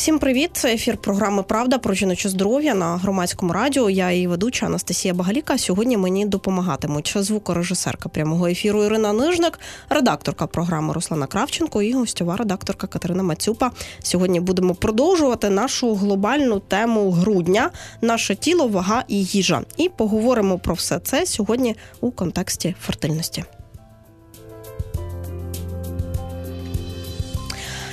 Всім привіт! Це ефір програми Правда про жіноче здоров'я на громадському радіо. Я її ведуча Анастасія Багаліка. Сьогодні мені допомагатимуть звукорежисерка прямого ефіру Ірина Нижник, редакторка програми Руслана Кравченко і гостьова редакторка Катерина Мацюпа. Сьогодні будемо продовжувати нашу глобальну тему грудня, наше тіло, вага і їжа. І поговоримо про все це сьогодні у контексті фертильності.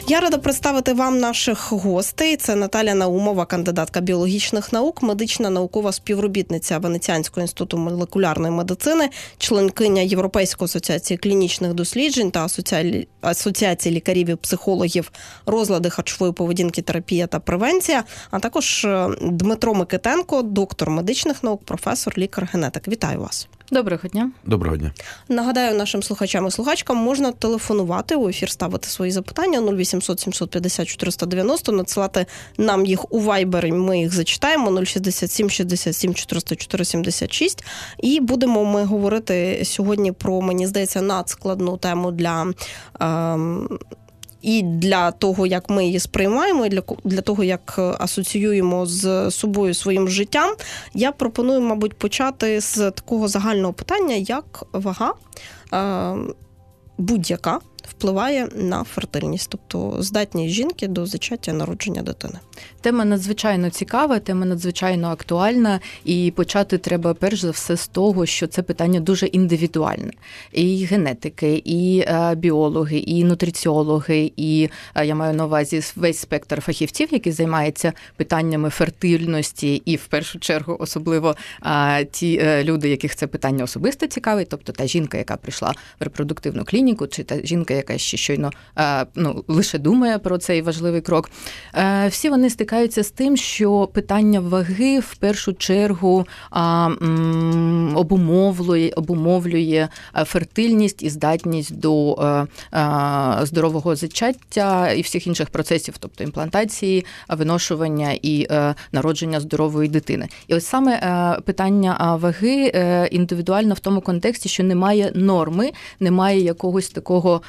Я рада представити вам наших гостей. Це Наталя Наумова, кандидатка біологічних наук, медична наукова співробітниця Венеціанського інституту молекулярної медицини, членкиня Європейської асоціації клінічних досліджень та асоціації лікарів і психологів розлади харчової поведінки, терапія та превенція. А також е, Дмитро Микитенко, доктор медичних наук, професор, лікар-генетик. Вітаю вас. Доброго дня. Доброго дня. Нагадаю, нашим слухачам і слухачкам можна телефонувати у ефір, ставити свої запитання 0800 750 490, надсилати нам їх у Viber, Ми їх зачитаємо 067 67 404 76. І будемо ми говорити сьогодні про мені здається надскладну тему для. Е- і для того, як ми її сприймаємо, і для для того, як е, асоціюємо з собою своїм життям, я пропоную, мабуть, почати з такого загального питання, як вага е, будь-яка впливає на фертильність, тобто здатність жінки до зачаття народження дитини. Тема надзвичайно цікава, тема надзвичайно актуальна, і почати треба перш за все з того, що це питання дуже індивідуальне. І генетики, і е, біологи, і нутриціологи, і е, я маю на увазі весь спектр фахівців, які займаються питаннями фертильності, і в першу чергу особливо е, ті люди, яких це питання особисто цікавить, тобто та жінка, яка прийшла в репродуктивну клініку, чи та жінка, яка ще щойно ну лише думає про цей важливий крок. Всі вони стикаються з тим, що питання ваги в першу чергу обумовлює обумовлює фертильність і здатність до здорового зачаття і всіх інших процесів, тобто імплантації, виношування і народження здорової дитини. І ось саме питання ваги е, індивідуально в тому контексті, що немає норми, немає якогось такого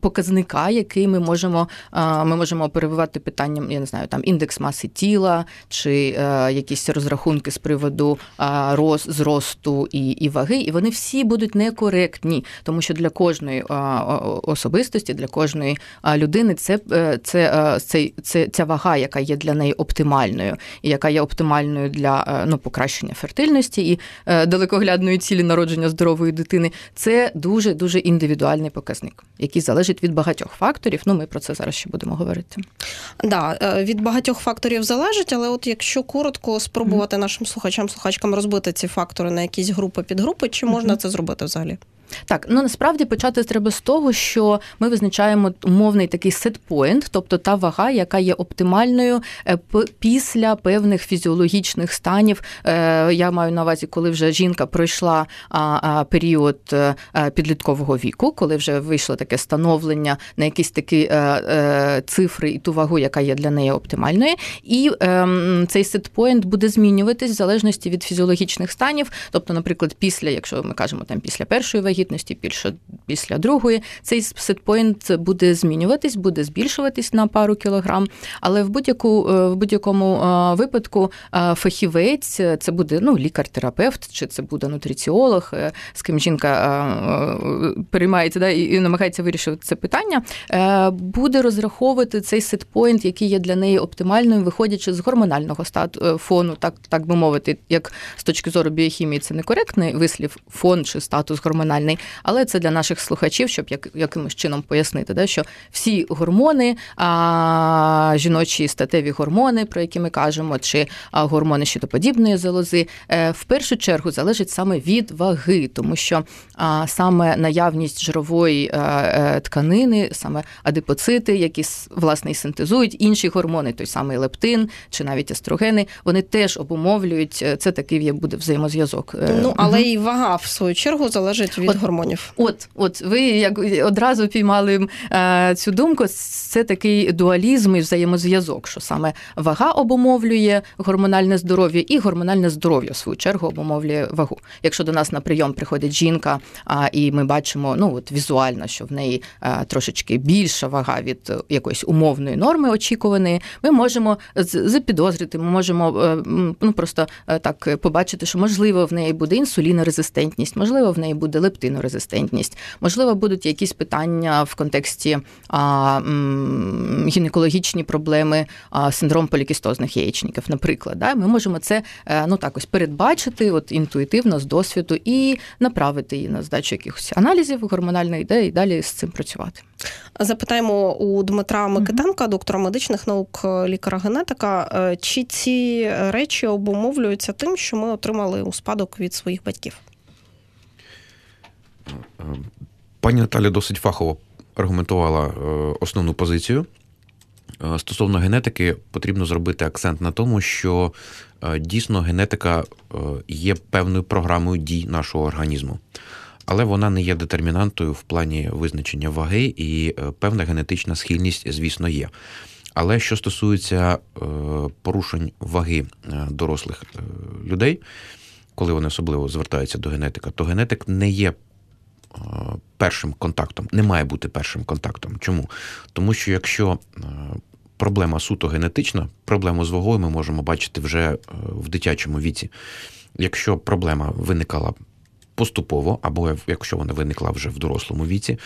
показника, який ми можемо ми можемо перебувати питанням, я не знаю, там індекс маси тіла чи е, якісь розрахунки з приводу роз, зросту і і ваги, і вони всі будуть некоректні, тому що для кожної особистості, для кожної людини це е, це, е, це, це ця вага, яка є для неї оптимальною, і яка є оптимальною для ну, покращення фертильності і далекоглядної цілі народження здорової дитини. Це дуже дуже індивідуальний показник, який залежить від багатьох факторів. Ну, ми про це зараз ще будемо говорити. Да, е, від багатьох факторів залежить, але от якщо коротко спробувати mm-hmm. нашим слухачам, слухачкам розбити ці фактори на якісь групи підгрупи, чи можна mm-hmm. це зробити взагалі? Так, ну насправді почати треба з того, що ми визначаємо умовний такий сетпоінт, тобто та вага, яка є оптимальною е, після певних фізіологічних станів. Е, я маю на увазі, коли вже жінка пройшла період е, підліткового віку, коли вже вийшло таке становлення на якісь такі цифри і ту вагу, яка є для неї оптимальною. І ем, цей set point буде змінюватись в залежності від фізіологічних станів. Тобто, наприклад, після, якщо ми кажемо там після першої ваги вагітності більше після другої. Цей set point буде змінюватись, буде збільшуватись на пару кілограм. Але в будь-яку е, в будь-якому е, випадку е, фахівець це буде ну, лікар-терапевт, чи це буде нутриціолог, з ким жінка переймається да, і намагається вирішити це питання, буде розраховувати цей set point, який є для неї оптимальним, виходячи з гормонального стату фону, так так би мовити, як з точки зору біохімії, це некоректний вислів фон чи статус гормональний але це для наших слухачів, щоб як, якимось чином пояснити, да, що всі гормони, а, жіночі статеві гормони, про які ми кажемо, чи а, гормони щитоподібної залози, е, в першу чергу залежить саме від ваги, тому що а, саме наявність жирової а, е, тканини, саме адипоцити, які власне і синтезують інші гормони, той самий лептин чи навіть естрогени, вони теж обумовлюють е, це такий буде взаємозв'язок. Ну але угу. і вага в свою чергу залежить від від гормонів. От, от ви як одразу піймали е, цю думку. Це такий дуалізм і взаємозв'язок, що саме вага обумовлює гормональне здоров'я, і гормональне здоров'я в свою чергу обумовлює вагу. Якщо до нас на прийом приходить жінка, а і ми бачимо, ну от візуально, що в неї а, трошечки більша вага від якоїсь умовної норми очікуваної, ми можемо запідозрити, ми можемо е, ну просто е, так побачити, що можливо в неї буде інсулінорезистентність, можливо, в неї буде лептинорезистентність, можливо, будуть якісь питання в контексті а, гінекологічні проблеми, а, синдром полікістозних яєчників, наприклад. Да? Ми можемо це е, ну так ось передбачити от інтуїтивно з досвіду і направити її на здачу якихось аналізів гормональної ідеї і далі з цим працювати. Запитаємо у Дмитра Микитенка, доктора медичних наук, лікара-генетика, е, чи ці речі обумовлюються тим, що ми отримали у спадок від своїх батьків? Пані Наталя досить фахово аргументувала е, основну позицію. Е, стосовно генетики, потрібно зробити акцент на тому, що дійсно генетика є певною програмою дій нашого організму але вона не є детермінантою в плані визначення ваги, і е, певна генетична схильність, звісно, є. Але що стосується е, порушень ваги е, дорослих людей, коли вони особливо звертаються до генетика, то генетик не є першим контактом, не має бути першим контактом. Чому? Тому що якщо проблема суто генетична, проблему з вагою ми можемо бачити вже в дитячому віці. Якщо проблема виникала поступово, або якщо вона виникла вже в дорослому віці,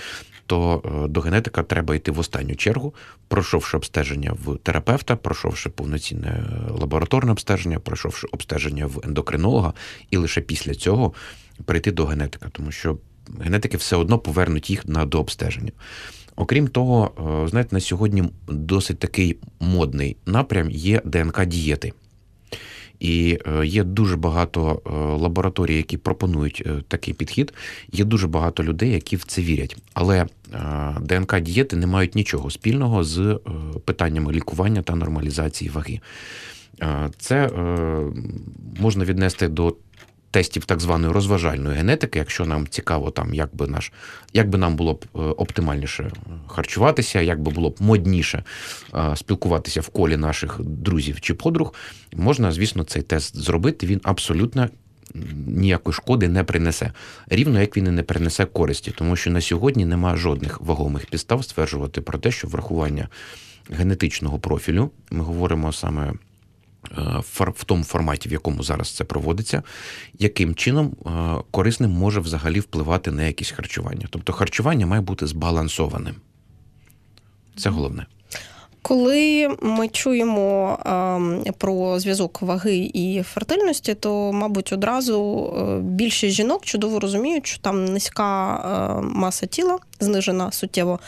то е, до генетика треба йти в останню чергу, пройшовши обстеження в терапевта, пройшовши повноцінне лабораторне обстеження, пройшовши обстеження в ендокринолога, і лише після цього прийти до генетика, тому що генетики все одно повернуть їх на дообстеження. Окрім того, е, знаєте, на сьогодні досить такий модний напрям є ДНК-дієти. І е, є дуже багато е, лабораторій, які пропонують такий підхід. Є дуже багато людей, які в це вірять. Але ДНК дієти не мають нічого спільного з питаннями лікування та нормалізації ваги. Це можна віднести до тестів так званої розважальної генетики, якщо нам цікаво, там як би наш, як би нам було б е, оптимальніше харчуватися, як би було б модніше е, спілкуватися в колі наших друзів чи подруг, можна, звісно, цей тест зробити. Він абсолютно. Ніякої шкоди не принесе, рівно як він і не принесе користі, тому що на сьогодні немає жодних вагомих підстав стверджувати про те, що врахування генетичного профілю, ми говоримо саме в тому форматі, в якому зараз це проводиться, яким чином е, корисним може взагалі впливати на якісь харчування. Тобто харчування має бути збалансованим. Це головне. Коли ми чуємо е, про зв'язок ваги і фертильності, то, мабуть, одразу більшість жінок чудово розуміють, що там низька маса тіла знижена суттєво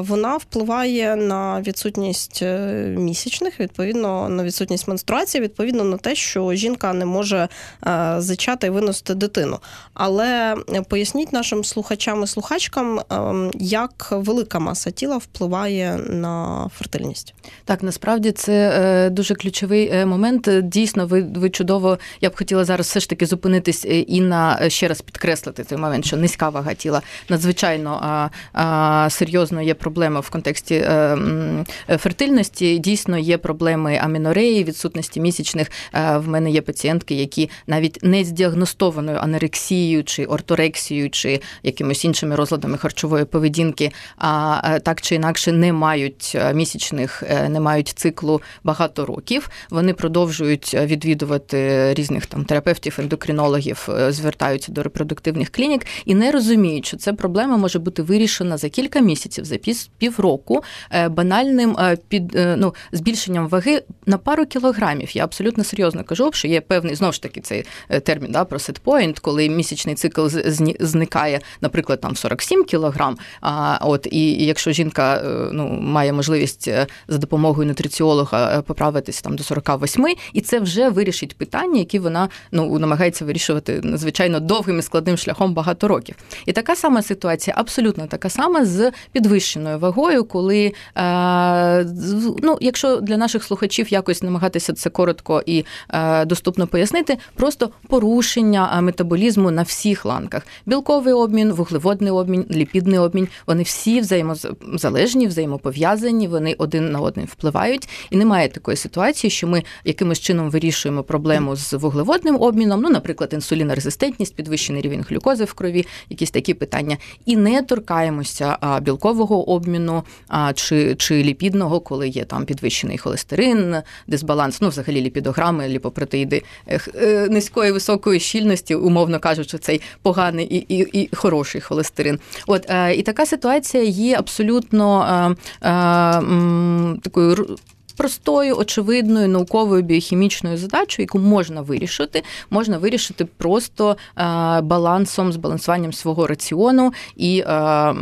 вона впливає на відсутність е, місячних, відповідно на відсутність менструації, відповідно на те, що жінка не може е, зачати і виносити дитину. Але поясніть нашим слухачам і слухачкам, ем, як велика маса тіла впливає на фертильність. Так, насправді це е, дуже ключовий момент. Дійсно, ви ви чудово. Я б хотіла зараз все ж таки зупинитись і на ще раз підкреслити той момент, що низька вага тіла надзвичайно серйозно дійсно є проблема в контексті е, фертильності. Дійсно є проблеми амінореї, відсутності місячних. Е, в мене є пацієнтки, які навіть не з діагностованою анорексією чи орторексією, чи якимось іншими розладами харчової поведінки, а е, так чи інакше не мають місячних, не мають циклу багато років. Вони продовжують відвідувати різних там терапевтів, ендокринологів, звертаються до репродуктивних клінік і не розуміють, що ця проблема може бути вирішена за кілька місяців за півроку е, банальним е, під е, ну, збільшенням ваги на пару кілограмів. Я абсолютно серйозно кажу, що є певний знову ж таки цей термін да, про set point, коли місячний цикл зникає, наприклад, там 47 кілограм. А от і якщо жінка ну, має можливість за допомогою нутриціолога поправитись там до 48, і це вже вирішить питання, які вона ну намагається вирішувати надзвичайно довгим і складним шляхом багато років. І така сама ситуація, абсолютно така сама з підвищенням підвищеною вагою, коли ну, якщо для наших слухачів якось намагатися це коротко і доступно пояснити, просто порушення метаболізму на всіх ланках: білковий обмін, вуглеводний обмін, ліпідний обмін, вони всі взаємозалежні, взаємопов'язані, вони один на один впливають, і немає такої ситуації, що ми якимось чином вирішуємо проблему з вуглеводним обміном, ну, наприклад, інсулінорезистентність, підвищений рівень глюкози в крові, якісь такі питання, і не торкаємося білкового обміну чи чи ліпідного, коли є там підвищений холестерин, дисбаланс, ну взагалі ліпідограми, ліпопротеїди е, низької високої щільності, умовно кажучи, цей поганий і і, і хороший холестерин. От е, і така ситуація є абсолютно е, такою простою, очевидною науковою біохімічною задачою, яку можна вирішити, можна вирішити просто е, балансом, збалансуванням свого раціону і е,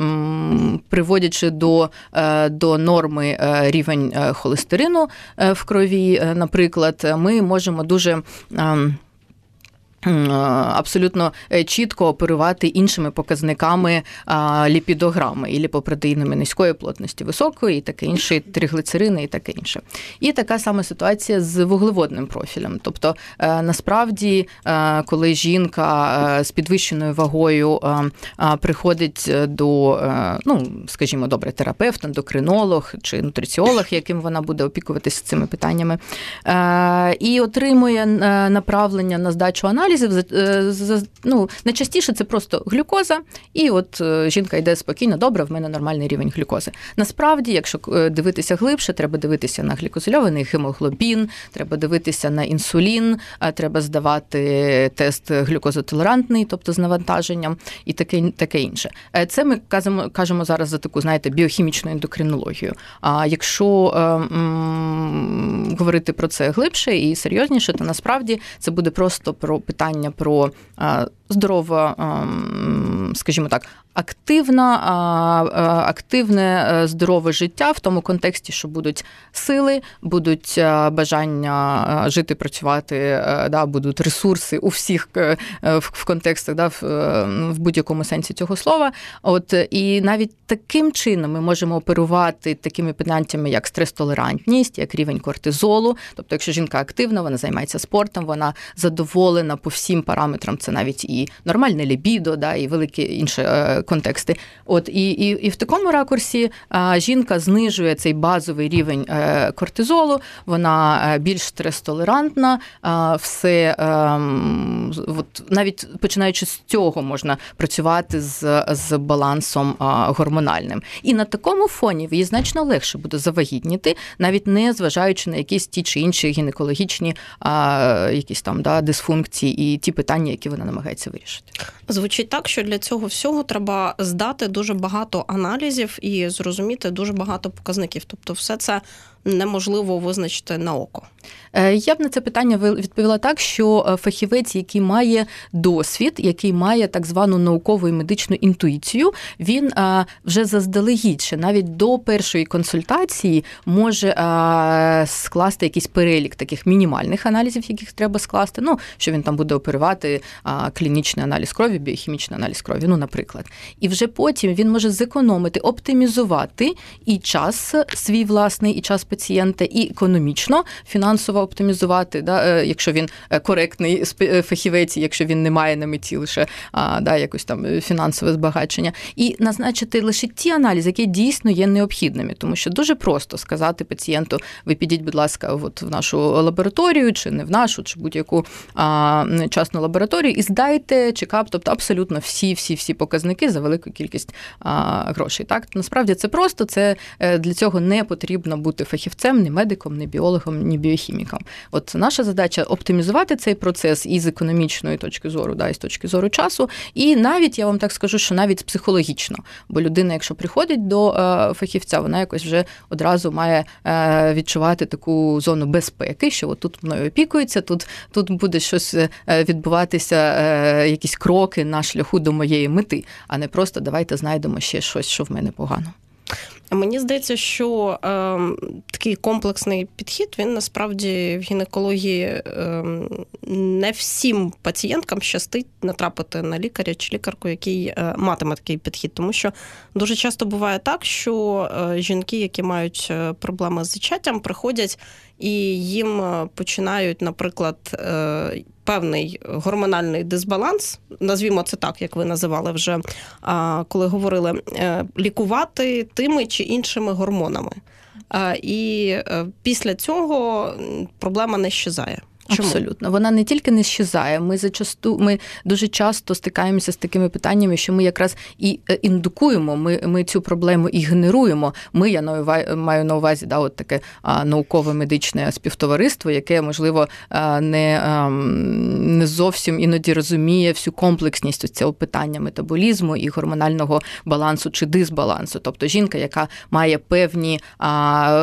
приводячи до, е, до норми рівень холестерину в крові, наприклад, ми можемо дуже. Абсолютно е, чітко оперувати іншими показниками ліпідограми і ліпопротеїнами низької плотності, високої, і таке інше, триглицерини і таке інше. І така сама ситуація з вуглеводним профілем. Тобто, е, насправді, е, коли жінка з підвищеною вагою приходить до, ну скажімо, добре, терапевт, ендокринолог чи нутриціолог, яким вона буде опікуватися цими питаннями, і отримує направлення на здачу аналізу, аналізів е, ну, найчастіше це просто глюкоза, і от е, жінка йде спокійно, добре, в мене нормальний рівень глюкози. Насправді, якщо е, дивитися глибше, треба дивитися на глікозильований гемоглобін, треба дивитися на інсулін, треба здавати тест глюкозотолерантний, тобто з навантаженням, і таке таке інше. Це ми кажемо, кажемо зараз за таку, знаєте, біохімічну ендокринологію. А якщо ем, говорити про це глибше і серйозніше, то насправді це буде просто про питання питання про здорове, скажімо так, активна, активне е, здорове життя в тому контексті, що будуть сили, будуть е, бажання е, жити, працювати, да, будуть ресурси у всіх в контекстах, да, в будь-якому сенсі цього слова. От і навіть таким чином ми можемо оперувати такими поняттями, як стрес-толерантність, як рівень кортизолу. Тобто, якщо жінка активна, вона займається спортом, вона задоволена по всім параметрам. Це навіть і нормальне лібідо, да, і великі інші контексти. От і і, і в такому ракурсі жінка знижує цей базовий рівень е, кортизолу, вона е, більш стрес-толерантна, все ем, от навіть починаючи з цього можна працювати з, з балансом гормональним. І на такому фоні їй значно легше буде завагітніти, навіть не зважаючи на якісь ті чи інші гінекологічні якісь там да, дисфункції і ті питання, які вона намагається вирішити. Звучить так, що для цього всього треба здати дуже багато аналізів і зрозуміти дуже багато показників. Тобто, все це неможливо визначити на око. Е, я б на це питання відповіла так, що е, фахівець, який має досвід, який має так звану наукову і медичну інтуїцію, він е, вже заздалегідь, ще навіть до першої консультації може скласти якийсь перелік таких мінімальних аналізів, яких треба скласти. Ну, що він там буде оперувати клінічний аналіз крові, біохімічний аналіз крові, ну, наприклад. І вже потім він може зекономити, оптимізувати і час свій власний, і час пацієнта, і економічно, фінансово оптимізувати, да, е, якщо він е, коректний е, фахівець, якщо він не має на меті лише да, якось там фінансове збагачення, і назначити лише ті аналізи, які дійсно є необхідними, тому що дуже просто сказати пацієнту: ви підіть, будь ласка, от в нашу лабораторію, чи не в нашу, чи будь-яку а, частну лабораторію, і здайте чекап, тобто абсолютно всі, всі, всі показники за велику кількість а, грошей. Так насправді це просто це для цього не потрібно бути фахівцем, ні медиком, ні біологом, ні біохіміком. От наша задача оптимізувати цей процес із економічної точки зору, да, і з точки зору часу, і навіть я вам так скажу, що навіть психологічно, бо людина, якщо приходить до е, фахівця, вона якось вже одразу має е, відчувати таку зону безпеки, що от тут мною опікується, тут тут буде щось е, відбуватися, якісь кроки на шляху до моєї мети, а не просто давайте знайдемо ще щось, що в мене погано. Мені здається, що е, такий комплексний підхід він насправді в гінекології е, не всім пацієнткам щастить натрапити на лікаря чи лікарку, який е, матиме такий підхід, тому що дуже часто буває так, що е, жінки, які мають е, проблеми з зачаттям, приходять і їм е, починають, наприклад, певний гормональний дисбаланс, назвімо це так, як ви називали вже, коли говорили, е, лікувати тими чи іншими гормонами. І після цього проблема не щезає. Чому? Абсолютно, вона не тільки не щезає. Ми зачасту ми дуже часто стикаємося з такими питаннями, що ми якраз і е, індукуємо. Ми ми цю проблему і генеруємо. Ми я маю на увазі да, от таке наукове медичне співтовариство, яке можливо не не зовсім іноді розуміє всю комплексність цього питання метаболізму і гормонального балансу чи дисбалансу. Тобто жінка, яка має певні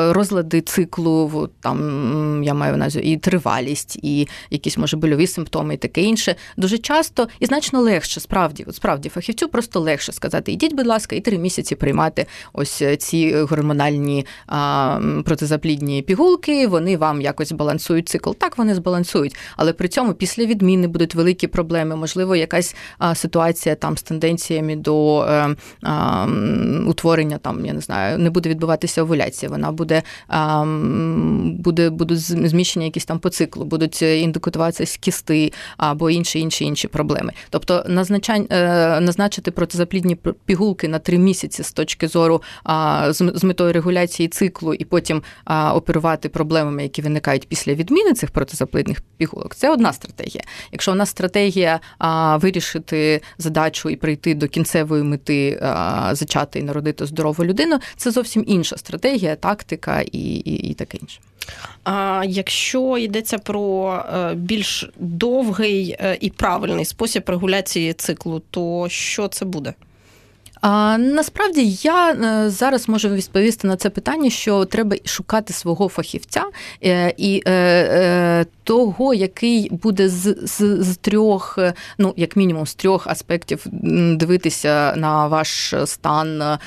розлади циклу, там я маю на і тривалість і якісь може больові симптоми, і таке інше. Дуже часто і значно легше, справді, от справді фахівцю просто легше сказати: ідіть, будь ласка, і три місяці приймати ось е, ці гормональні а, протизаплідні пігулки. Вони вам якось збалансують цикл. Так вони збалансують, але при цьому після відміни будуть великі проблеми. Можливо, якась а, ситуація там з тенденціями до е, а, утворення там, я не знаю, не буде відбуватися овуляція. Вона буде буде будуть зміщення якісь там по циклу будуть е, індукуватися кісти або інші інші інші проблеми. Тобто е, назначити протизаплідні пігулки на три місяці з точки зору з метою регуляції циклу і потім оперувати проблемами, які виникають після відміни цих протизаплідних пігулок. Це одна стратегія. Якщо у нас стратегія вирішити задачу і прийти до кінцевої мети зачати і народити здорову людину, це зовсім інша стратегія, тактика і, і, і таке інше. А якщо йдеться про е, більш довгий е, і правильний спосіб регуляції циклу, то що це буде? А, Насправді я е, зараз можу відповісти на це питання, що треба шукати свого фахівця і того, який буде з, з, з трьох, ну як мінімум з трьох аспектів дивитися на ваш стан,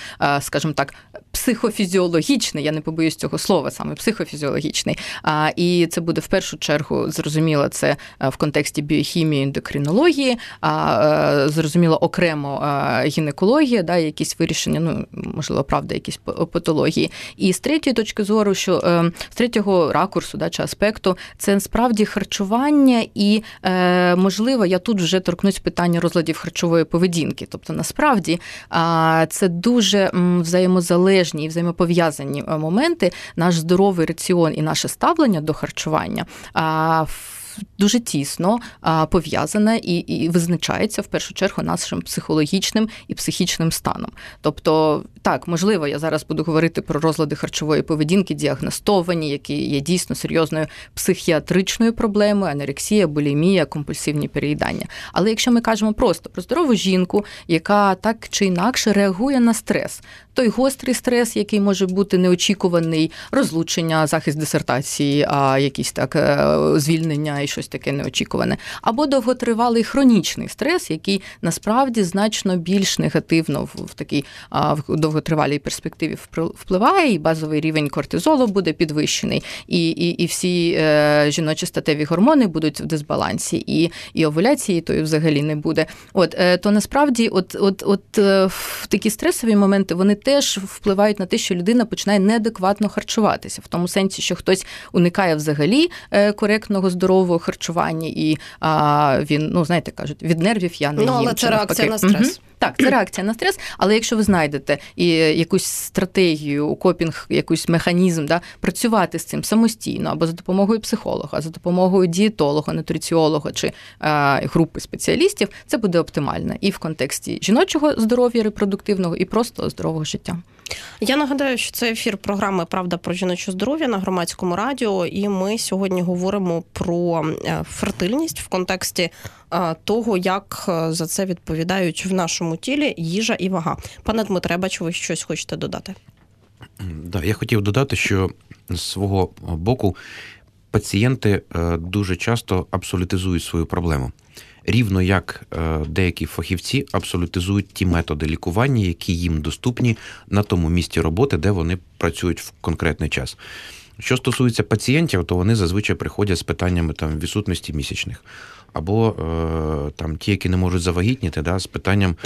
скажімо так, психофізіологічний, я не побоюсь цього слова, саме психофізіологічний. А, І це буде в першу чергу зрозуміло, це е, в контексті біохімії, ендокринології, а е, зрозуміло окремо е, гінекологія, да, якісь вирішення, ну можливо, правда, якісь патології. І з третьої точки зору, що з третього ракурсу да, чи аспекту, це справді харчування, і можливо, я тут вже торкнусь питання розладів харчової поведінки. Тобто, насправді це дуже взаємозалежно взаємозалежні і взаємопов'язані е, моменти, наш здоровий раціон і наше ставлення до харчування дуже тісно пов'язане і і визначається в першу чергу нашим психологічним і психічним станом. Тобто, так, можливо, я зараз буду говорити про розлади харчової поведінки, діагностовані, які є дійсно серйозною психіатричною проблемою, анорексія, булімія, компульсивні переїдання. Але якщо ми кажемо просто про здорову жінку, яка так чи інакше реагує на стрес, той гострий стрес, який може бути неочікуваний, розлучення, захист дисертації, а якісь так е, звільнення і щось таке неочікуване, або довготривалий хронічний стрес, який насправді значно більш негативно в такій в довготривалій перспективі впливає, і базовий рівень кортизолу буде підвищений, і і, і всі е, жіночі статеві гормони будуть в дисбалансі, і і овуляції то взагалі не буде. От е, то насправді, от, от, от е, такі стресові моменти вони теж впливають на те, що людина починає неадекватно харчуватися, в тому сенсі, що хтось уникає взагалі е, коректного здорового здорового харчування, і а, він, ну знаєте, кажуть, від нервів я не ну, їм. але це реакція на стрес. Угу. Так, це реакція на стрес, але якщо ви знайдете і якусь стратегію, копінг, якийсь механізм, да, працювати з цим самостійно або за допомогою психолога, за допомогою дієтолога, нутриціолога чи е, групи спеціалістів, це буде оптимально і в контексті жіночого здоров'я репродуктивного, і просто здорового життя. Я нагадаю, що це ефір програми Правда про жіноче здоров'я на громадському радіо, і ми сьогодні говоримо про е, фертильність в контексті е, того, як е, за це відповідають в нашому тілі їжа і вага. Пане Дмитре, я бачу, ви щось хочете додати? Да, я хотів додати, що з свого боку пацієнти дуже часто абсолютизують свою проблему. Рівно як е, деякі фахівці абсолютизують ті методи лікування, які їм доступні на тому місці роботи, де вони працюють в конкретний час. Що стосується пацієнтів, то вони зазвичай приходять з питаннями там відсутності місячних, або е, там ті, які не можуть завагітніти, да, з питанням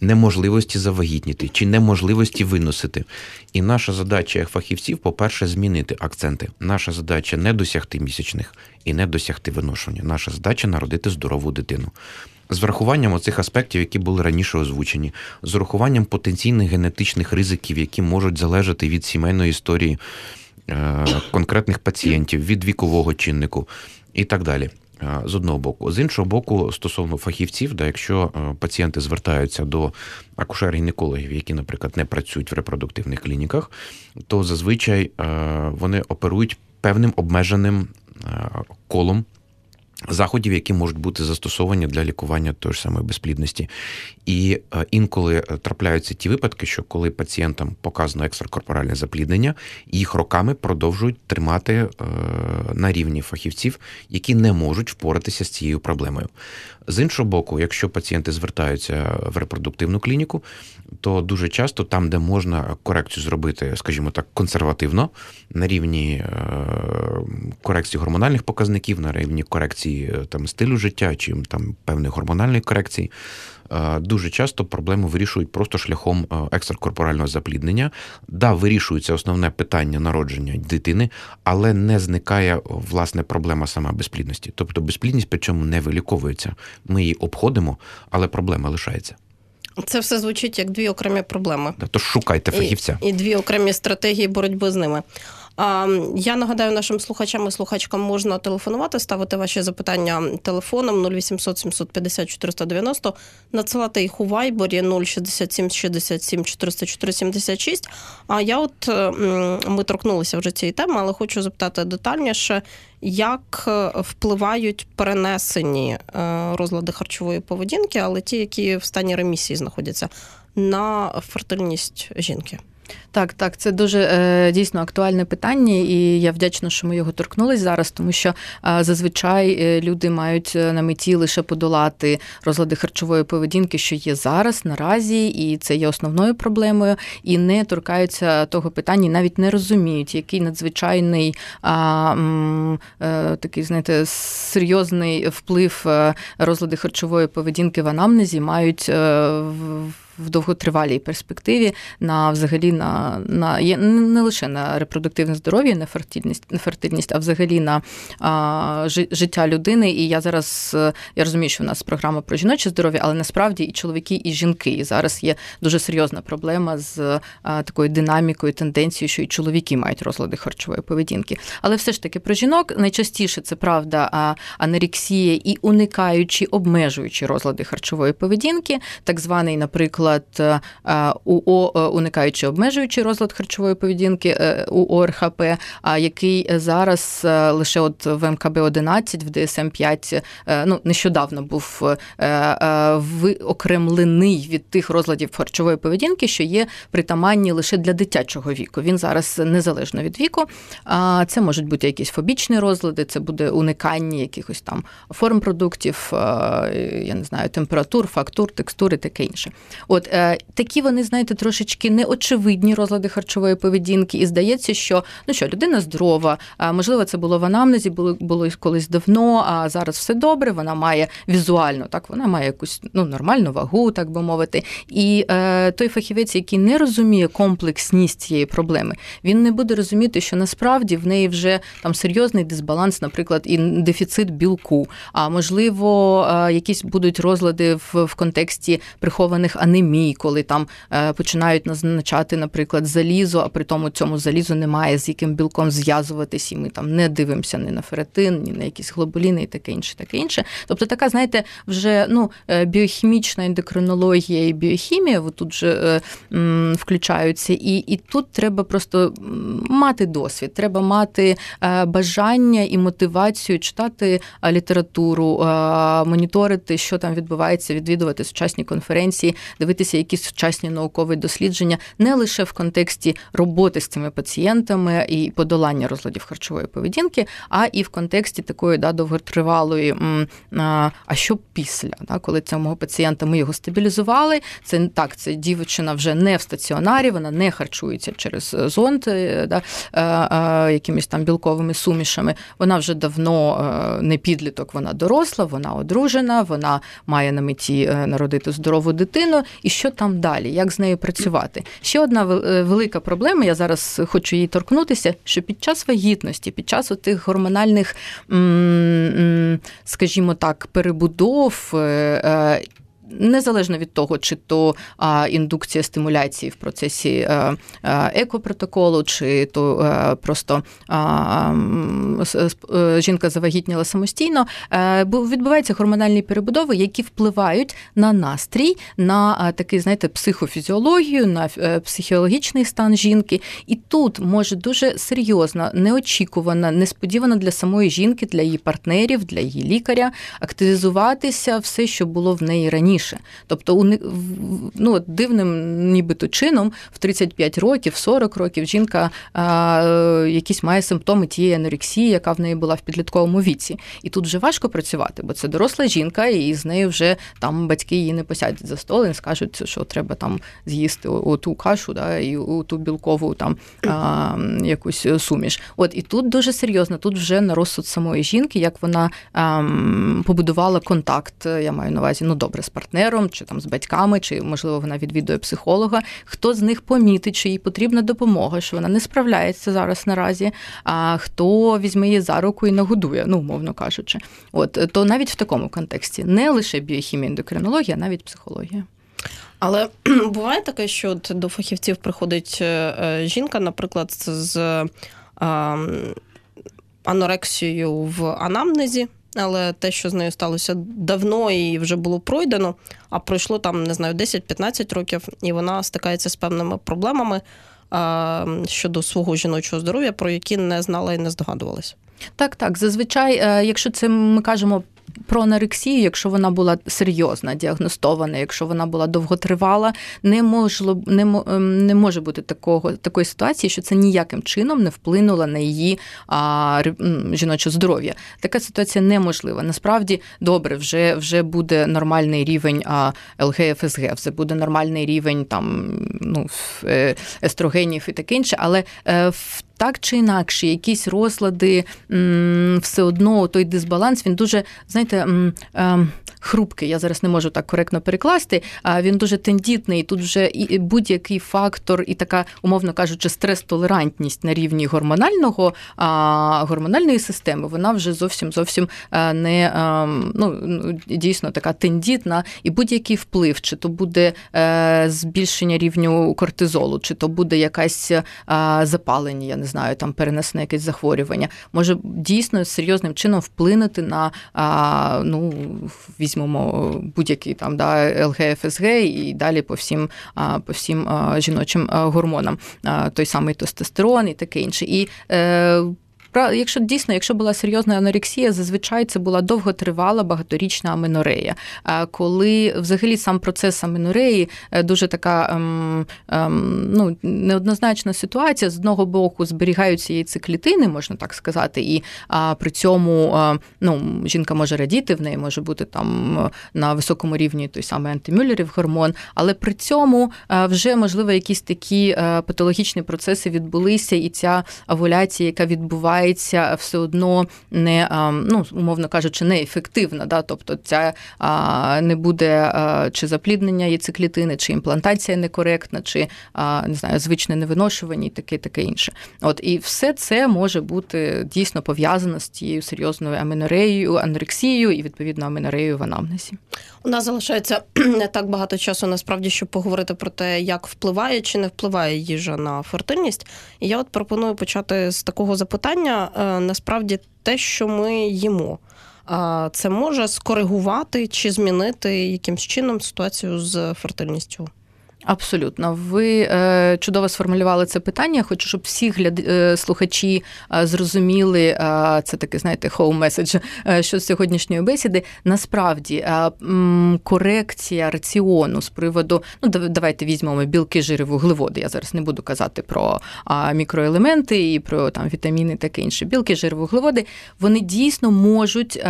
неможливості завагітніти чи неможливості виносити. І наша задача як фахівців, по-перше, змінити акценти. Наша задача не досягти місячних і не досягти виношення. Наша задача народити здорову дитину. З врахуванням оцих аспектів, які були раніше озвучені, з урахуванням потенційних генетичних ризиків, які можуть залежати від сімейної історії е, конкретних пацієнтів, від вікового чиннику і так далі. Е, з одного боку, з іншого боку, стосовно фахівців, да, якщо е, пацієнти звертаються до акушер-гінекологів, які, наприклад, не працюють в репродуктивних клініках, то зазвичай вони оперують певним обмеженим колом Заходів, які можуть бути застосовані для лікування тої ж самої безплідності. І е, інколи е, трапляються ті випадки, що коли пацієнтам показано екстракорпоральне запліднення, їх роками продовжують тримати е, на рівні фахівців, які не можуть впоратися з цією проблемою. З іншого боку, якщо пацієнти звертаються в репродуктивну клініку, то дуже часто там, де можна корекцію зробити, скажімо так, консервативно, на рівні корекції гормональних показників, на рівні корекції там стилю життя чи там певної гормональної корекції. Е, дуже часто проблему вирішують просто шляхом е, екстракорпорального запліднення. Да, вирішується основне питання народження дитини, але не зникає власне проблема сама безплідності. Тобто безплідність причому не виліковується. Ми її обходимо, але проблема лишається. Це все звучить як дві окремі проблеми. Тож шукайте фахівця і, і дві окремі стратегії боротьби з ними. Я нагадаю нашим слухачам і слухачкам можна телефонувати, ставити ваші запитання телефоном 0800 750 490, надсилати їх у вайборі 067 67 404 76. А я от ми торкнулися вже цієї теми, але хочу запитати детальніше, як е, впливають перенесені е, розлади харчової поведінки, але ті, які в стані ремісії знаходяться на фертильність жінки. Так, так, це дуже е, дійсно актуальне питання, і я вдячна, що ми його торкнулись зараз, тому що е, зазвичай е, люди мають на меті лише подолати розлади харчової поведінки, що є зараз, наразі, і це є основною проблемою, і не торкаються того питання, навіть не розуміють, який надзвичайний а, м, такий, знаєте, серйозний вплив розлади харчової поведінки в анамнезі мають в в довготривалій перспективі на взагалі на на не лише на репродуктивне здоров'я, на фертильність, на фертильність, а взагалі на а, життя людини. І я зараз я розумію, що в нас програма про жіноче здоров'я, але насправді і чоловіки, і жінки. І зараз є дуже серйозна проблема з а, такою динамікою, тенденцією, що і чоловіки мають розлади харчової поведінки. Але все ж таки про жінок найчастіше це правда анерексія і уникаючи, обмежуючи розлади харчової поведінки, так званий, наприклад наприклад, е, УО е, уникаючи обмежуючий розлад харчової поведінки е, у ОРХП, який зараз лише от в МКБ 11 в ДСМ 5 ну нещодавно був виокремлений від тих розладів харчової поведінки, що є притаманні лише для дитячого віку. Він зараз незалежно від віку. Це можуть бути якісь фобічні розлади, це буде уникання якихось там форм продуктів, я не знаю, температур, фактур, текстури, таке інше. От е, такі вони, знаєте, трошечки неочевидні розлади харчової поведінки, і здається, що ну що людина здорова, а можливо, це було в анамнезі, було було колись давно, а зараз все добре. Вона має візуально, так вона має якусь ну нормальну вагу, так би мовити. І е, той фахівець, який не розуміє комплексність цієї проблеми, він не буде розуміти, що насправді в неї вже там серйозний дисбаланс, наприклад, і дефіцит білку. А можливо, е, якісь будуть розлади в, в контексті прихованих анемій, анемій, коли там е, починають назначати, наприклад, залізо, а при тому цьому залізу немає з яким білком зв'язуватись, і ми там не дивимося ні на феретин, ні на якісь глобуліни і таке інше, таке інше. Тобто, така, знаєте, вже ну е, біохімічна ендокринологія і біохімія тут вже е, м, включаються, і, і тут треба просто мати досвід, треба мати бажання і мотивацію читати літературу, моніторити, що там відбувається, відвідувати сучасні конференції, дивитися дивитися якісь сучасні наукові дослідження не лише в контексті роботи з цими пацієнтами і подолання розладів харчової поведінки, а і в контексті такої да, довготривалої. А що після, да, коли цього пацієнта ми його стабілізували, це так, це дівчина вже не в стаціонарі, вона не харчується через зонд е, да, е, якимись там білковими сумішами. Вона вже давно не підліток, вона доросла, вона одружена, вона має на меті народити здорову дитину. І що там далі? Як з нею працювати? Ще одна велика проблема. Я зараз хочу її торкнутися, що під час вагітності, під час тих гормональних, скажімо так, перебудов. Незалежно від того, чи то індукція стимуляції в процесі е, е, екопротоколу, чи то е, просто жінка завагітніла самостійно, відбуваються гормональні перебудови, які впливають на настрій, на такий, знаєте, психофізіологію, на психологічний стан жінки. І тут може дуже серйозно, неочікувано, несподівано для самої жінки, для її партнерів, для її лікаря активізуватися все, що було в неї раніше раніше. Тобто, ну, дивним, нібито чином, в 35 років, 40 років жінка а, якісь має симптоми тієї анорексії, яка в неї була в підлітковому віці. І тут вже важко працювати, бо це доросла жінка, і з нею вже там батьки її не посядуть за стол і скажуть, що треба там з'їсти оту кашу, да, і ту білкову там а, якусь суміш. От і тут дуже серйозно, тут вже на розсуд самої жінки, як вона а, побудувала контакт, я маю на увазі, ну добре, з чи там з батьками, чи можливо вона відвідує психолога. Хто з них помітить, що їй потрібна допомога, що вона не справляється зараз наразі, а хто візьме її за руку і нагодує, ну умовно кажучи. От то навіть в такому контексті не лише біохімія, ендокринологія, а навіть психологія. Але буває таке, що от до фахівців приходить е, е, жінка, наприклад, з анорексією в анамнезі, але те, що з нею сталося давно і вже було пройдено, а пройшло там, не знаю, 10-15 років, і вона стикається з певними проблемами щодо свого жіночого здоров'я, про які не знала і не здогадувалася. Так, так. Зазвичай, е, якщо це ми кажемо про анорексію, якщо вона була серйозна, діагностована, якщо вона була довготривала, не можло не, ем, не може бути такого такої ситуації, що це ніяким чином не вплинуло на її а, жіноче здоров'я. Така ситуація неможлива. Насправді добре, вже вже буде нормальний рівень а, ЛГФСГ, вже буде нормальний рівень там ну, е, естрогенів і таке інше, але е, в так чи інакше, якісь розлади, все одно той дисбаланс, він дуже, знаєте, ем, хрупкий. Я зараз не можу так коректно перекласти. А він дуже тендітний. Тут вже і будь-який фактор, і така, умовно кажучи, стрес-толерантність на рівні гормонального гормональної системи, вона вже зовсім зовсім е, не ем, ну, дійсно така тендітна, і будь-який вплив, чи то буде е, збільшення рівню кортизолу, чи то буде якась е, запалення, я не знаю, там перенесене якесь захворювання, може дійсно серйозним чином вплинути на ну, візьмемо будь-який там да, ЛГФСГ і далі по всім по всім жіночим гормонам, той самий тестостерон і таке інше. І е, якщо дійсно, якщо була серйозна анорексія, зазвичай це була довготривала багаторічна аменорея. Коли взагалі сам процес аменореї е, дуже така ем, ем, ну, неоднозначна ситуація, з одного боку зберігаються яйцеклітини, можна так сказати, і а, при цьому а, ну, жінка може радіти, в неї може бути там на високому рівні той самий антимюллерів гормон, але при цьому вже можливо якісь такі патологічні процеси відбулися, і ця овуляція, яка відбувається виявляється все одно не ну, умовно кажучи, неефективна. Да? Тобто ця не буде чи запліднення яйцеклітини, чи імплантація некоректна, чи не знаю, звичне невиношування і таке, таке інше. От і все це може бути дійсно пов'язано з тією серйозною аменореєю, анорексією і відповідно аменореєю в анамнезі. У нас залишається не так багато часу, насправді, щоб поговорити про те, як впливає чи не впливає їжа на фертильність. І я от пропоную почати з такого запитання: е, насправді, те, що ми їмо. Це може скоригувати чи змінити якимсь чином ситуацію з фертильністю Абсолютно, ви е, чудово сформулювали це питання. Хочу, щоб всі гляд... е, слухачі е, зрозуміли це таке, знаєте, message е, що з сьогоднішньої бесіди. Насправді корекція раціону з приводу, ну давайте візьмемо білки, жири, вуглеводи. Я зараз не буду казати про мікроелементи і про там вітаміни, таке інше. Білки, жири, вуглеводи, вони дійсно можуть.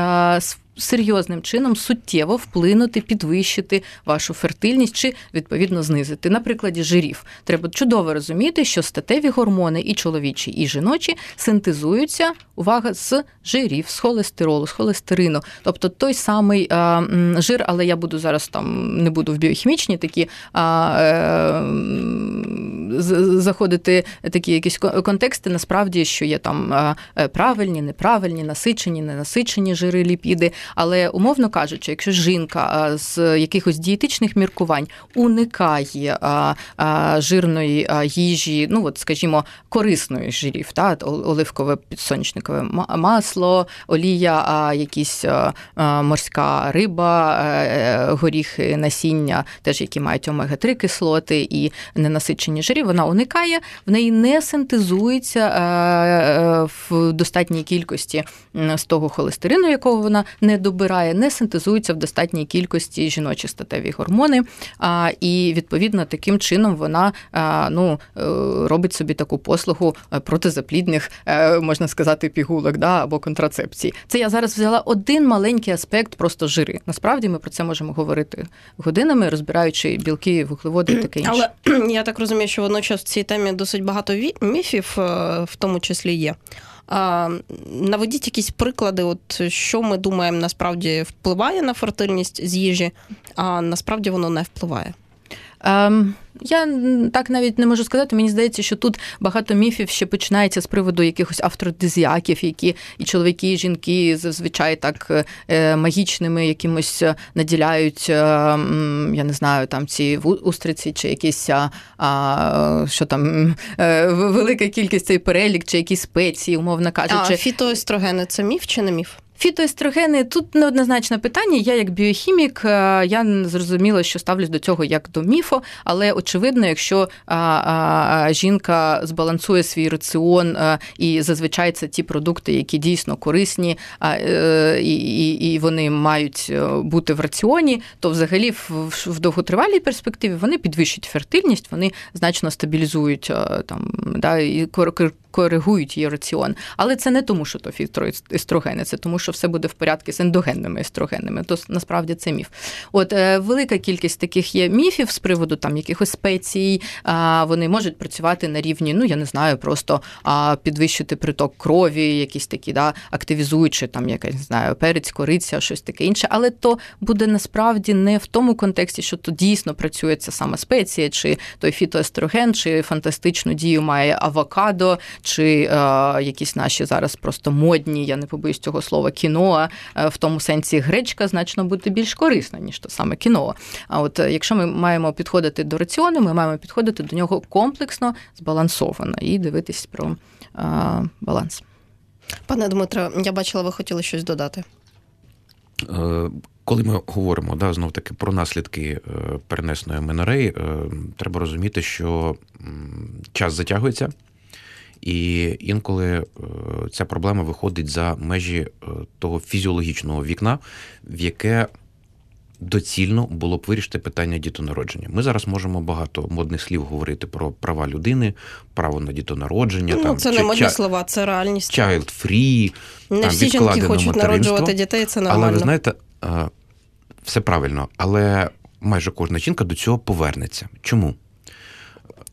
Серйозним чином суттєво вплинути, підвищити вашу фертильність чи відповідно знизити. На прикладі жирів треба чудово розуміти, що статеві гормони і чоловічі, і жіночі синтезуються увага з жирів, з холестеролу, з холестерину. Тобто той самий а, жир, але я буду зараз там не буду в біохімічні такі а, е, заходити такі якісь контексти. Насправді, що є там е, правильні, неправильні, насичені, ненасичені жири, ліпіди. Але умовно кажучи, якщо жінка з якихось дієтичних міркувань уникає жирної їжі, ну от скажімо, корисної жирів, та оливкове підсонячникове масло, олія, якісь морська риба, е, горіхи, насіння, теж які мають омега 3 кислоти і ненасичені жирів, вона уникає, в неї не синтезується е, е, в достатній кількості з того холестерину, якого вона не добирає, не синтезуються в достатній кількості жіночі статеві гормони. А, І відповідно таким чином вона ну, е, робить собі таку послугу е, протизаплідних, е, можна сказати, пігулок да, або контрацепції. Це я зараз взяла один маленький аспект, просто жири. Насправді ми про це можемо говорити годинами, розбираючи білки, вуглеводи і таке інше. Але я так розумію, що водночас в цій темі досить багато міфів, в тому числі є. Наведіть якісь приклади, от що ми думаємо, насправді впливає на фертильність з їжі, а насправді воно не впливає. Um... Я так навіть не можу сказати. Мені здається, що тут багато міфів ще починається з приводу якихось афродизіаків, які і чоловіки, і жінки зазвичай так е, магічними якимось е, наділяють, е, я не знаю, там ці устриці, чи якісь а, що там велика кількість цей перелік, чи якісь спеції, умовно кажучи. А фітоестрогени це міф чи не міф? Фітоестрогени тут неоднозначне питання. Я як біохімік, я зрозуміла, що ставлюсь до цього як до міфу, але очевидно, якщо жінка збалансує свій раціон і зазвичай це ті продукти, які дійсно корисні, е, і вони мають е, бути в раціоні, то взагалі в довготривалій перспективі вони підвищують фертильність, вони значно стабілізують е, там да, і коригують її раціон. Але це не тому, що то фітоестрогени, це тому, що все буде в порядку з ендогенними естрогенами. То насправді це міф. От е, велика кількість таких є міфів з приводу там якихось спецій. Вони можуть працювати на рівні, ну я не знаю, просто підвищити приток крові, якісь такі, да, активізуючи там, якась не знаю, перець, кориця, щось таке інше. Але то буде насправді не в тому контексті, що то дійсно працює ця саме спеція, чи той фітоестроген, чи фантастичну дію має авокадо, чи е, якісь наші зараз просто модні, я не побоюсь цього слова, кіно, е, в тому сенсі гречка значно буде більш корисна, ніж то саме кіно. А от е, якщо ми маємо підходити до раціону, ми маємо підходити до нього комплексно, збалансовано і дивитись про е, баланс. Пане Дмитро, я бачила, ви хотіли щось додати. Коли ми говоримо да, знов таки про наслідки перенесеної менореї, треба розуміти, що час затягується, і інколи е, ця проблема виходить за межі е, того фізіологічного вікна, в яке доцільно було б вирішити питання дітонародження. Ми зараз можемо багато модних слів говорити про права людини, право на дітонародження. Ну, там, Це не модні слова, це реальність. Child free, не там, всі жінки хочуть народжувати дітей, це нормально. Але ви знаєте, е, все правильно, але майже кожна жінка до цього повернеться. Чому?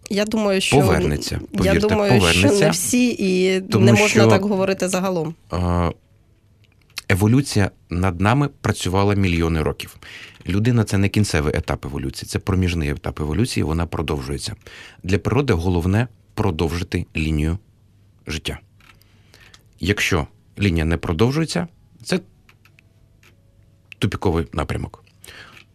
Я думаю, що повернеться. Повірте, я думаю, повернеться, що не всі, і тому не можна що, так говорити загалом. Еволюція над нами працювала мільйони років. Людина це не кінцевий етап еволюції, це проміжний етап еволюції. Вона продовжується. Для природи головне продовжити лінію життя. Якщо лінія не продовжується, це тупіковий напрямок.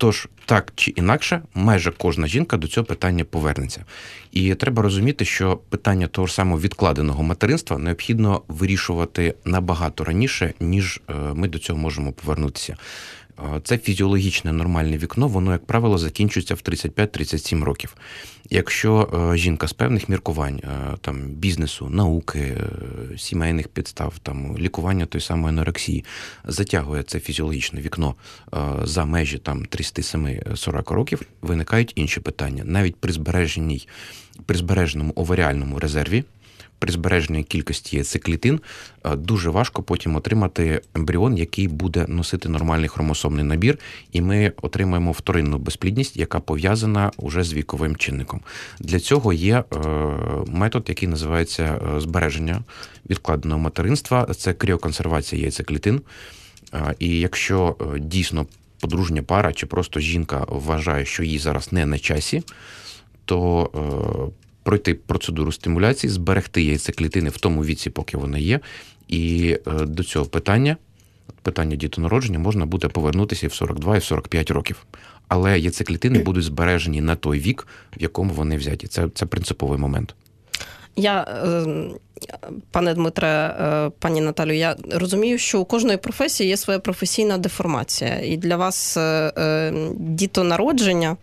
Тож, так чи інакше, майже кожна жінка до цього питання повернеться. І треба розуміти, що питання того ж самого відкладеного материнства необхідно вирішувати набагато раніше, ніж е, ми до цього можемо повернутися. Це фізіологічне нормальне вікно, воно, як правило, закінчується в 35-37 років. Якщо жінка з певних міркувань там, бізнесу, науки, сімейних підстав, там, лікування той самої анорексії затягує це фізіологічне вікно за межі там, 37-40 років, виникають інші питання. Навіть при збереженій, при збереженому оваріальному резерві при збереженні кількості яйцеклітин е, дуже важко потім отримати ембріон, який буде носити нормальний хромосомний набір, і ми отримаємо вторинну безплідність, яка пов'язана уже з віковим чинником. Для цього є е, метод, який називається е, збереження відкладеного материнства. Це кріоконсервація яйцеклітин. І якщо дійсно подружня пара чи просто жінка вважає, що їй зараз не на часі, то пройти процедуру стимуляції, зберегти яйцеклітини в тому віці, поки вона є. І е, до цього питання, питання дітонародження, можна буде повернутися і в 42, і в 45 років. Але яйцеклітини будуть збережені на той вік, в якому вони взяті. Це, Це принциповий момент. Я, е, пане Дмитре, е, пані Наталю, я розумію, що у кожної професії є своя професійна деформація. І для вас дітонародження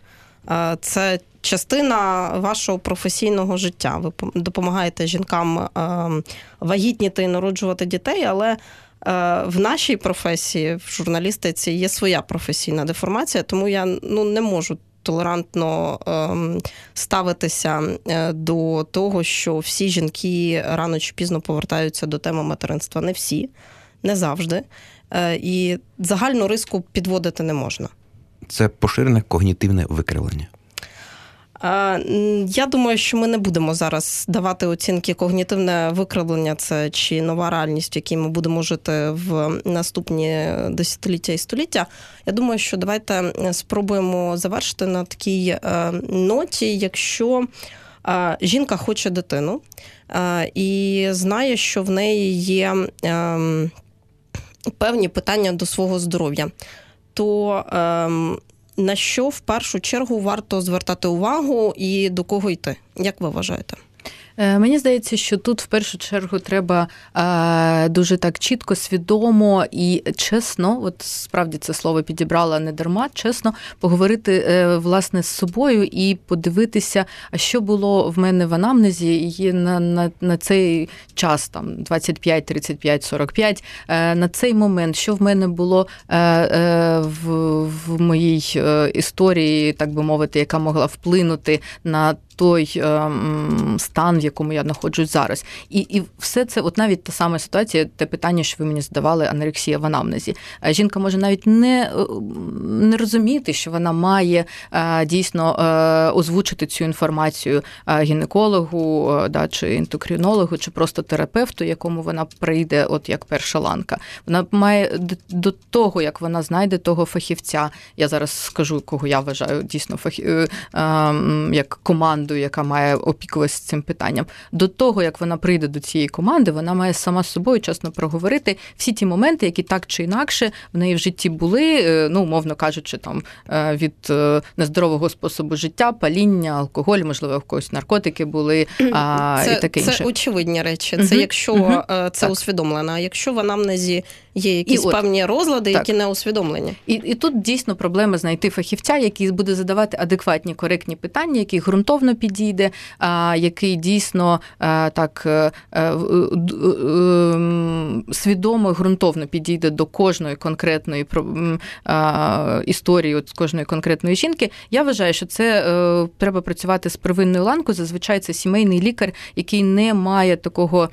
це частина вашого професійного життя. Ви допомагаєте жінкам е, вагітніти і народжувати дітей, але е, в нашій професії, в журналістиці, є своя професійна деформація, тому я ну, не можу. Толерантно ем, ставитися е, до того, що всі жінки рано чи пізно повертаються до теми материнства. Не всі, не завжди. І загальну риску підводити не можна. Це поширене когнітивне викривлення. Я думаю, що ми не будемо зараз давати оцінки когнітивне викривлення, це чи нова реальність, в якій ми будемо жити в наступні десятиліття і століття. Я думаю, що давайте спробуємо завершити на такій е, ноті, якщо е, жінка хоче дитину е, і знає, що в неї є певні питання до свого здоров'я, то ем, на що в першу чергу варто звертати увагу і до кого йти? Як ви вважаєте? Е, мені здається, що тут в першу чергу треба е, дуже так чітко, свідомо і чесно, от справді це слово підібрала не дарма, чесно поговорити е, власне з собою і подивитися, а що було в мене в анамнезі і на на, на цей час, там 25, 35, 45, на цей момент, що в мене було в, в моїй історії, так би мовити, яка могла вплинути на той ем, стан, в якому я знаходжусь зараз. І і все це, от навіть та сама ситуація, те питання, що ви мені задавали, анорексія в анамнезі. Жінка може навіть не е, не розуміти, що вона має е, дійсно е, озвучити цю інформацію гінекологу да, чи ендокринологу, чи просто терапевту, якому вона прийде, от як перша ланка. Вона має до того, як вона знайде того фахівця. Я зараз скажу, кого я вважаю дійсно фахів, як команду команду, яка має опікуватися цим питанням. До того як вона прийде до цієї команди, вона має сама з собою чесно проговорити всі ті моменти, які так чи інакше в неї в житті були, е, ну умовно кажучи, там е, від е, нездорового способу життя, паління, алкоголь, можливо, в когось наркотики були а, це, і таке інше. Це очевидні речі. Це якщо це так. усвідомлено. А якщо в анамнезі є якісь і певні от, розлади, так. які не усвідомлені, і і тут дійсно проблема знайти фахівця, який буде задавати адекватні коректні питання, які ґрунтовно підійде, а який дійсно так е, е, свідомо ґрунтовно підійде до кожної конкретної історії, от з кожної конкретної жінки. Я вважаю, що це е, треба працювати з первинною ланкою. Зазвичай це сімейний лікар, який не має такого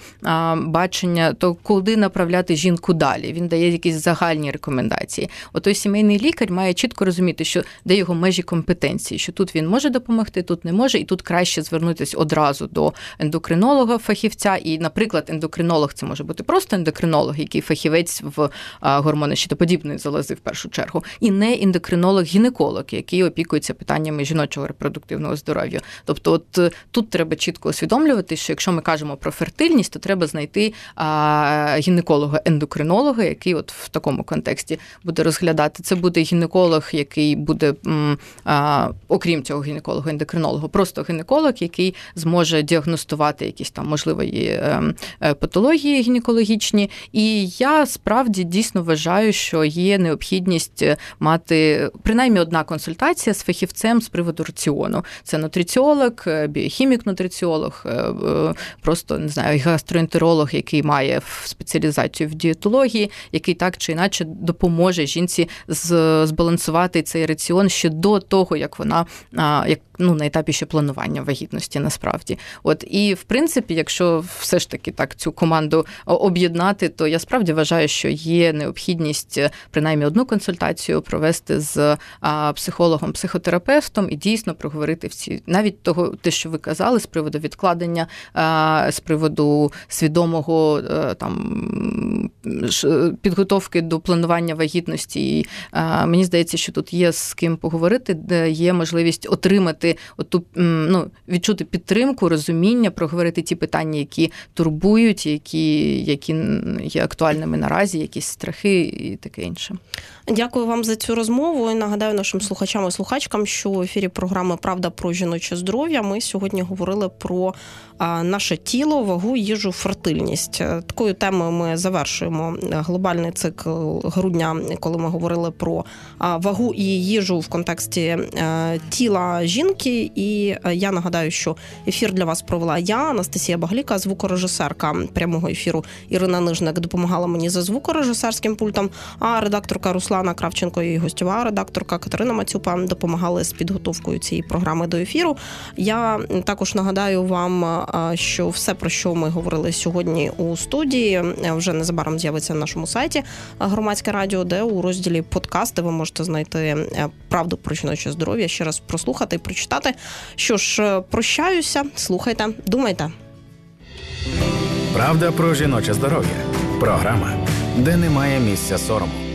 бачення, то куди направляти жінку далі. Він дає якісь загальні рекомендації. Отой сімейний лікар має чітко розуміти, що де його межі компетенції, що тут він може допомогти, тут не може, і тут краще звернутися одразу до ендокринолога, фахівця. І, наприклад, ендокринолог це може бути просто ендокринолог, який фахівець в гормони щитоподібної залози в першу чергу, і не ендокринолог-гінеколог, який опікується питаннями жіночого репродуктивного здоров'я. Тобто, от тут треба чітко усвідомлювати, що якщо ми кажемо про фертильність, то треба знайти гінеколога-ендокринолога, гінеколога, який от в такому контексті буде розглядати. Це буде гінеколог, який буде, окрім цього гінеколога, ендокринолога, просто гінеколог, який зможе діагностувати якісь там можливі ем, е, патології гінекологічні. І я справді дійсно вважаю, що є необхідність мати принаймні одна консультація з фахівцем з приводу раціону. Це нутриціолог, е, біохімік, нутриціолог, е, просто не знаю, гастроентеролог, який має спеціалізацію в дієтології, який так чи іначе допоможе жінці збалансувати цей раціон ще до того, як вона як ну на етапі ще планування вагітності, насправді. От і в принципі, якщо все ж таки так цю команду об'єднати, то я справді вважаю, що є необхідність принаймні одну консультацію провести з психологом, психотерапевтом і дійсно проговорити всі навіть того, те, що ви казали, з приводу відкладення, з приводу свідомого е, там підготовки до планування вагітності. І мені здається, що тут є з ким поговорити, де є можливість отримати оту ну, відчути підтримку, розуміння, проговорити ті питання, які турбують, які які є актуальними наразі, якісь страхи і таке інше. Дякую вам за цю розмову. І Нагадаю нашим слухачам і слухачкам, що в ефірі програми Правда про жіноче здоров'я ми сьогодні говорили про наше тіло, вагу, їжу, фертильність. Е, такою темою ми завершуємо глобальний цикл грудня, коли ми говорили про вагу і їжу в контексті е, тіла жінки. І е, я нагадаю, що ефір для вас провела я, Анастасія Багліка, звукорежисерка прямого ефіру Ірина Нижник допомагала мені за звукорежисерським пультом. А редакторка Руслана Кравченко і гостьова редакторка Катерина Мацюпа допомагали з підготовкою цієї програми до ефіру. Я також нагадаю вам що все, про що ми говорили сьогодні у студії, вже незабаром з'явиться на нашому сайті громадське радіо, де у розділі подкасти ви можете знайти е, правду про жіноче здоров'я, ще раз прослухати і прочитати. Що ж, е, прощаюся, слухайте, думайте. Правда про жіноче здоров'я. Програма, де немає місця сорому.